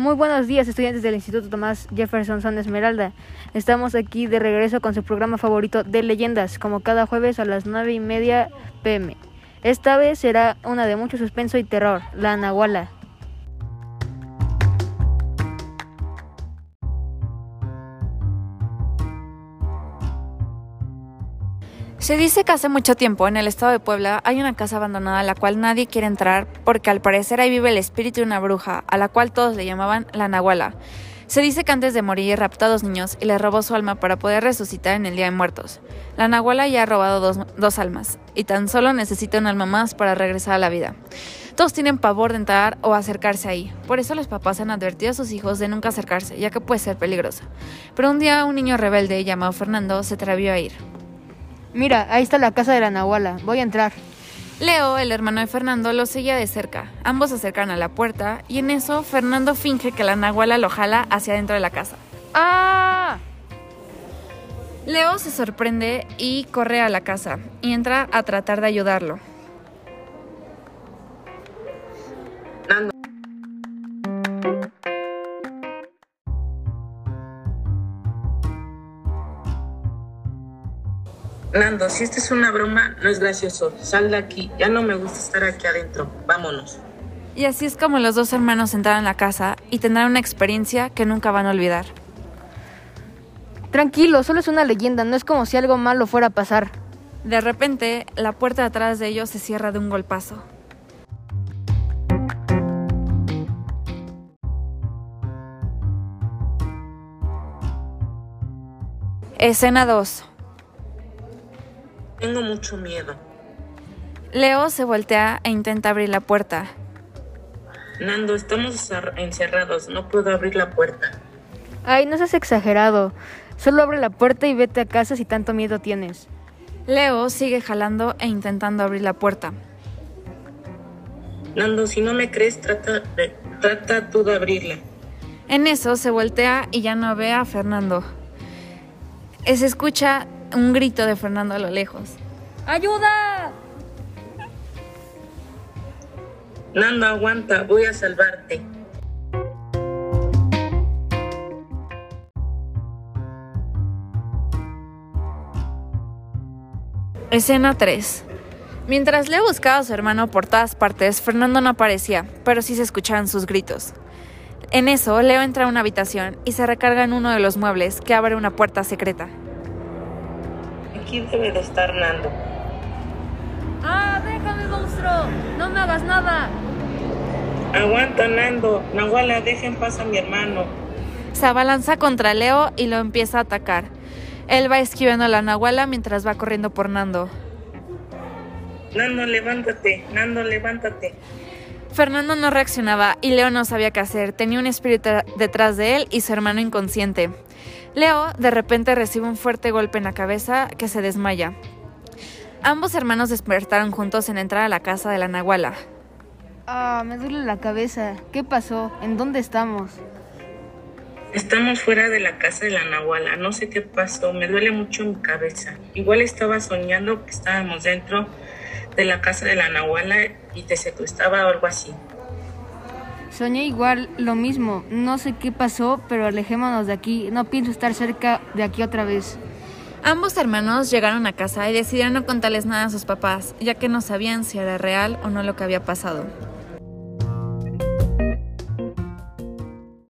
Muy buenos días, estudiantes del Instituto Tomás Jefferson Son Esmeralda. Estamos aquí de regreso con su programa favorito de leyendas, como cada jueves a las 9 y media pm. Esta vez será una de mucho suspenso y terror, la Nahuala. Se dice que hace mucho tiempo en el estado de Puebla hay una casa abandonada a la cual nadie quiere entrar porque al parecer ahí vive el espíritu de una bruja, a la cual todos le llamaban la Nahuala. Se dice que antes de morir raptó a dos niños y les robó su alma para poder resucitar en el Día de Muertos. La Nahuala ya ha robado dos, dos almas y tan solo necesita un alma más para regresar a la vida. Todos tienen pavor de entrar o acercarse ahí, por eso los papás han advertido a sus hijos de nunca acercarse, ya que puede ser peligroso. Pero un día un niño rebelde llamado Fernando se atrevió a ir. Mira, ahí está la casa de la Nahuala. Voy a entrar. Leo, el hermano de Fernando, lo seguía de cerca. Ambos se acercan a la puerta y en eso Fernando finge que la Nahuala lo jala hacia adentro de la casa. ¡Ah! Leo se sorprende y corre a la casa y entra a tratar de ayudarlo. Nando, si esta es una broma, no es gracioso. Sal de aquí. Ya no me gusta estar aquí adentro. Vámonos. Y así es como los dos hermanos entraron a la casa y tendrán una experiencia que nunca van a olvidar. Tranquilo, solo es una leyenda, no es como si algo malo fuera a pasar. De repente, la puerta de atrás de ellos se cierra de un golpazo. Escena 2. Tengo mucho miedo. Leo se voltea e intenta abrir la puerta. Nando, estamos encerrados. No puedo abrir la puerta. Ay, no seas exagerado. Solo abre la puerta y vete a casa si tanto miedo tienes. Leo sigue jalando e intentando abrir la puerta. Nando, si no me crees, trata, de, trata tú de abrirla. En eso se voltea y ya no ve a Fernando. Se escucha un grito de Fernando a lo lejos. ¡Ayuda! Nando, aguanta, voy a salvarte. Escena 3. Mientras Leo buscaba a su hermano por todas partes, Fernando no aparecía, pero sí se escuchaban sus gritos. En eso, Leo entra a una habitación y se recarga en uno de los muebles que abre una puerta secreta. Aquí debe de estar Nando. ¡Ah, déjame, monstruo! ¡No me hagas nada! Aguanta, Nando. Nahuala, dejen paz a mi hermano. Se abalanza contra Leo y lo empieza a atacar. Él va esquivando a la Nahuala mientras va corriendo por Nando. Nando, levántate. Nando, levántate. Fernando no reaccionaba y Leo no sabía qué hacer. Tenía un espíritu detrás de él y su hermano inconsciente. Leo de repente recibe un fuerte golpe en la cabeza que se desmaya. Ambos hermanos despertaron juntos en entrar a la casa de la Nahuala. Ah, me duele la cabeza. ¿Qué pasó? ¿En dónde estamos? Estamos fuera de la casa de la Nahuala. No sé qué pasó. Me duele mucho mi cabeza. Igual estaba soñando que estábamos dentro de la casa de la Nahuala y te secuestraba o algo así. Soñé igual lo mismo. No sé qué pasó, pero alejémonos de aquí. No pienso estar cerca de aquí otra vez. Ambos hermanos llegaron a casa y decidieron no contarles nada a sus papás, ya que no sabían si era real o no lo que había pasado.